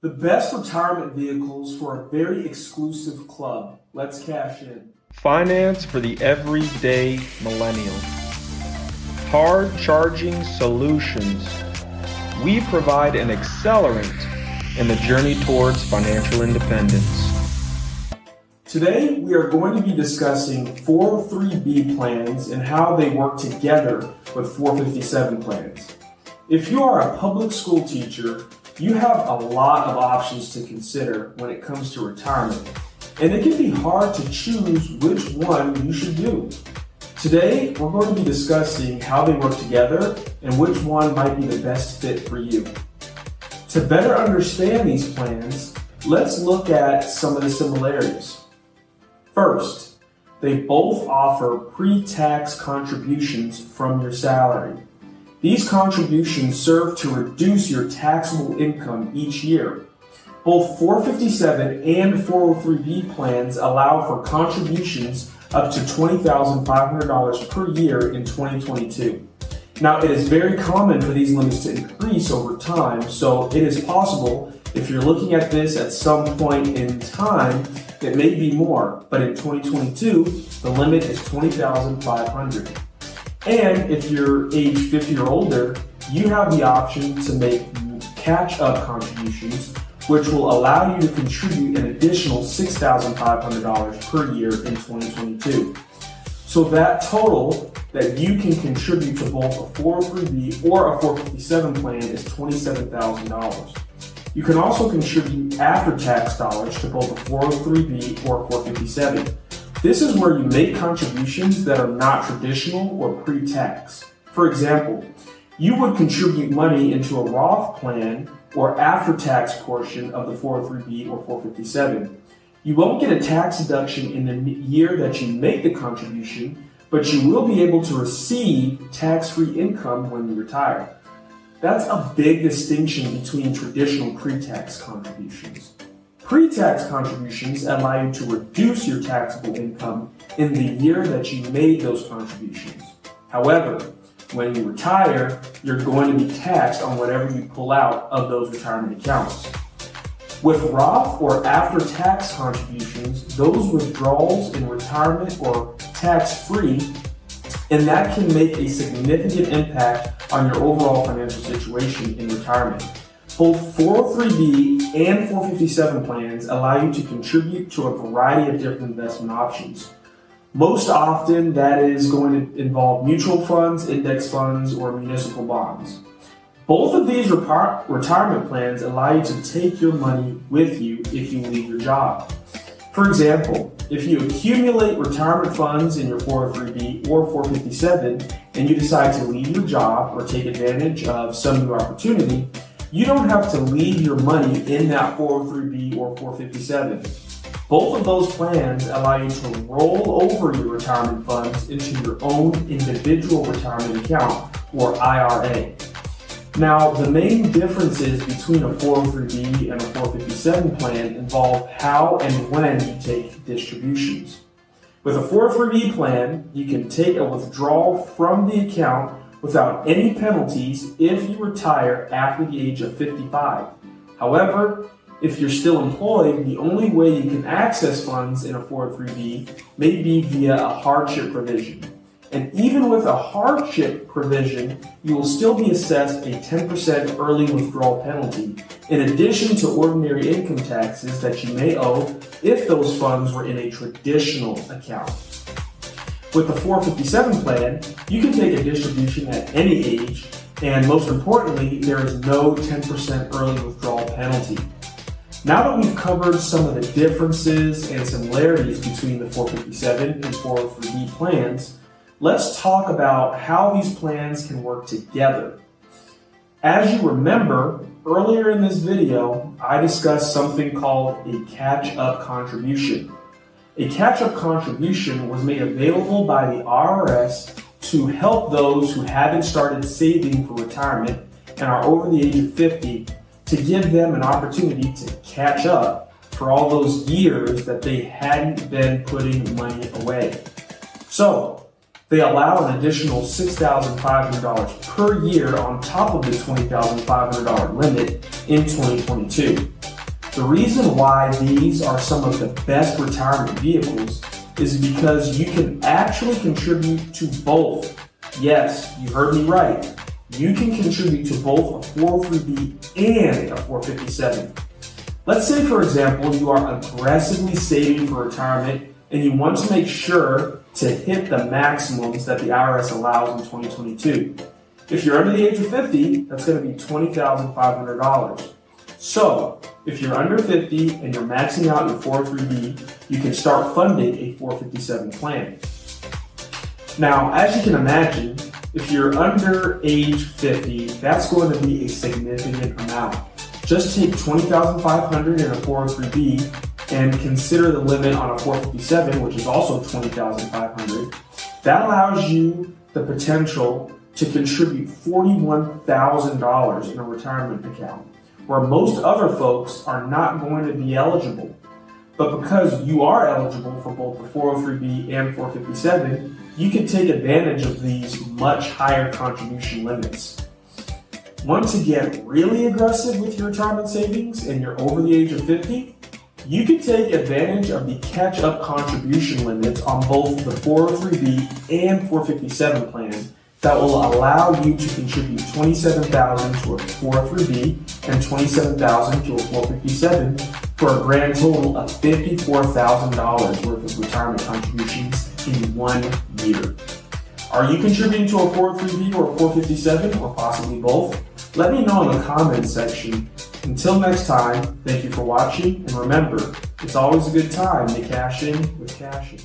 The best retirement vehicles for a very exclusive club. Let's cash in. Finance for the everyday millennial. Hard charging solutions. We provide an accelerant in the journey towards financial independence. Today, we are going to be discussing 403B plans and how they work together with 457 plans. If you are a public school teacher, you have a lot of options to consider when it comes to retirement, and it can be hard to choose which one you should do. Today, we're going to be discussing how they work together and which one might be the best fit for you. To better understand these plans, let's look at some of the similarities. First, they both offer pre tax contributions from your salary. These contributions serve to reduce your taxable income each year. Both 457 and 403b plans allow for contributions up to $20,500 per year in 2022. Now, it is very common for these limits to increase over time, so it is possible if you're looking at this at some point in time, it may be more, but in 2022, the limit is 20,500. And if you're age 50 or older, you have the option to make catch up contributions, which will allow you to contribute an additional $6,500 per year in 2022. So that total that you can contribute to both a 403b or a 457 plan is $27,000. You can also contribute after tax dollars to both a 403b or a 457. This is where you make contributions that are not traditional or pre tax. For example, you would contribute money into a Roth plan or after tax portion of the 403b or 457. You won't get a tax deduction in the year that you make the contribution, but you will be able to receive tax free income when you retire. That's a big distinction between traditional pre tax contributions. Pre-tax contributions allow you to reduce your taxable income in the year that you made those contributions. However, when you retire, you're going to be taxed on whatever you pull out of those retirement accounts. With Roth or after tax contributions, those withdrawals in retirement are tax free, and that can make a significant impact on your overall financial situation in retirement. Both 403b and 457 plans allow you to contribute to a variety of different investment options. Most often, that is going to involve mutual funds, index funds, or municipal bonds. Both of these retirement plans allow you to take your money with you if you leave your job. For example, if you accumulate retirement funds in your 403b or 457 and you decide to leave your job or take advantage of some new opportunity, you don't have to leave your money in that 403b or 457. Both of those plans allow you to roll over your retirement funds into your own individual retirement account or IRA. Now, the main differences between a 403b and a 457 plan involve how and when you take distributions. With a 403b plan, you can take a withdrawal from the account without any penalties if you retire after the age of 55. However, if you're still employed, the only way you can access funds in a 403b may be via a hardship provision. And even with a hardship provision, you will still be assessed a 10% early withdrawal penalty, in addition to ordinary income taxes that you may owe if those funds were in a traditional account. With the 457 plan, you can take a distribution at any age, and most importantly, there is no 10% early withdrawal penalty. Now that we've covered some of the differences and similarities between the 457 and 403b plans, let's talk about how these plans can work together. As you remember, earlier in this video, I discussed something called a catch-up contribution. A catch up contribution was made available by the IRS to help those who haven't started saving for retirement and are over the age of 50 to give them an opportunity to catch up for all those years that they hadn't been putting money away. So, they allow an additional $6,500 per year on top of the $20,500 limit in 2022. The reason why these are some of the best retirement vehicles is because you can actually contribute to both. Yes, you heard me right. You can contribute to both a 403b and a 457. Let's say, for example, you are aggressively saving for retirement and you want to make sure to hit the maximums that the IRS allows in 2022. If you're under the age of 50, that's going to be $20,500. So, if you're under 50 and you're maxing out your 403b, you can start funding a 457 plan. Now, as you can imagine, if you're under age 50, that's going to be a significant amount. Just take 20,500 in a 403b and consider the limit on a 457, which is also 20,500. That allows you the potential to contribute $41,000 in a retirement account, where most other folks are not going to be eligible. But because you are eligible for both the 403b and 457, you can take advantage of these much higher contribution limits. Want to get really aggressive with your retirement savings and you're over the age of 50? You can take advantage of the catch up contribution limits on both the 403b and 457 plan that will allow you to contribute 27000 to a 403b and 27000 to a 457 for a grand total of $54,000 worth of retirement contributions in one year. Are you contributing to a 403b or a 457 or possibly both? Let me know in the comments section. Until next time, thank you for watching, and remember, it's always a good time to cash in with Cassian.